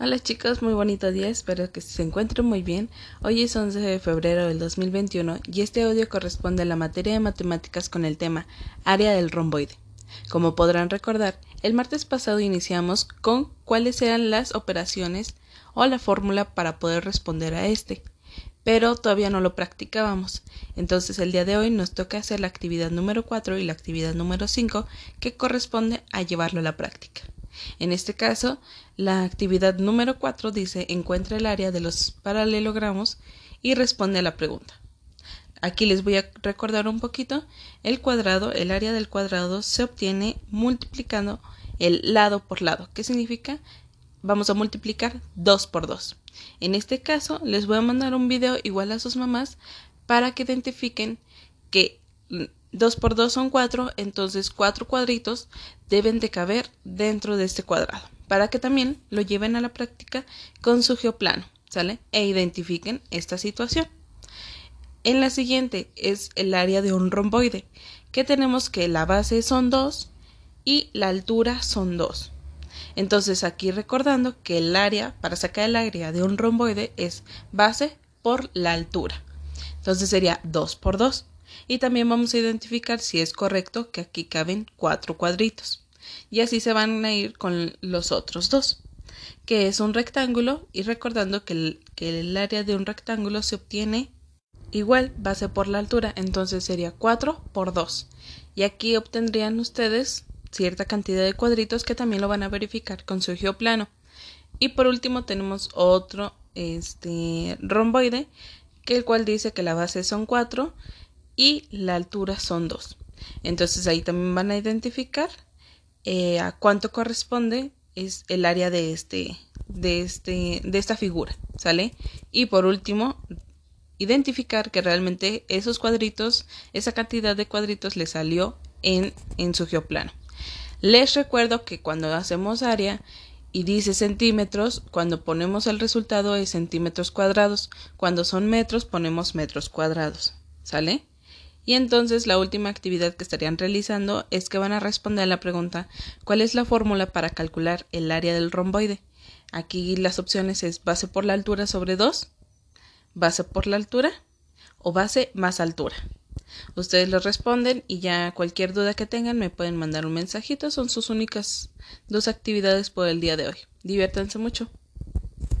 Hola chicos, muy bonito día, espero que se encuentren muy bien. Hoy es 11 de febrero del 2021 y este audio corresponde a la materia de matemáticas con el tema área del romboide. Como podrán recordar, el martes pasado iniciamos con cuáles eran las operaciones o la fórmula para poder responder a este, pero todavía no lo practicábamos. Entonces el día de hoy nos toca hacer la actividad número 4 y la actividad número 5 que corresponde a llevarlo a la práctica. En este caso, la actividad número 4 dice encuentra el área de los paralelogramos y responde a la pregunta. Aquí les voy a recordar un poquito. El cuadrado, el área del cuadrado se obtiene multiplicando el lado por lado. ¿Qué significa? Vamos a multiplicar 2 por 2. En este caso, les voy a mandar un video igual a sus mamás para que identifiquen que 2 por 2 son 4, entonces 4 cuadritos deben de caber dentro de este cuadrado, para que también lo lleven a la práctica con su geoplano, ¿sale? E identifiquen esta situación. En la siguiente es el área de un romboide, que tenemos que la base son 2 y la altura son 2. Entonces aquí recordando que el área, para sacar el área de un romboide es base por la altura. Entonces sería 2 por 2 y también vamos a identificar si es correcto que aquí caben cuatro cuadritos. Y así se van a ir con los otros dos que es un rectángulo y recordando que el, que el área de un rectángulo se obtiene igual base por la altura entonces sería 4 por 2 y aquí obtendrían ustedes cierta cantidad de cuadritos que también lo van a verificar con su geoplano. Y por último tenemos otro este romboide que el cual dice que la base son 4 y la altura son 2. Entonces ahí también van a identificar eh, a cuánto corresponde es el área de este de este de esta figura, ¿sale? Y por último, identificar que realmente esos cuadritos, esa cantidad de cuadritos le salió en, en su geoplano. Les recuerdo que cuando hacemos área y dice centímetros, cuando ponemos el resultado es centímetros cuadrados, cuando son metros ponemos metros cuadrados, ¿sale? Y entonces la última actividad que estarían realizando es que van a responder a la pregunta ¿cuál es la fórmula para calcular el área del romboide? Aquí las opciones es base por la altura sobre 2, base por la altura o base más altura. Ustedes lo responden y ya cualquier duda que tengan me pueden mandar un mensajito. Son sus únicas dos actividades por el día de hoy. Diviértanse mucho.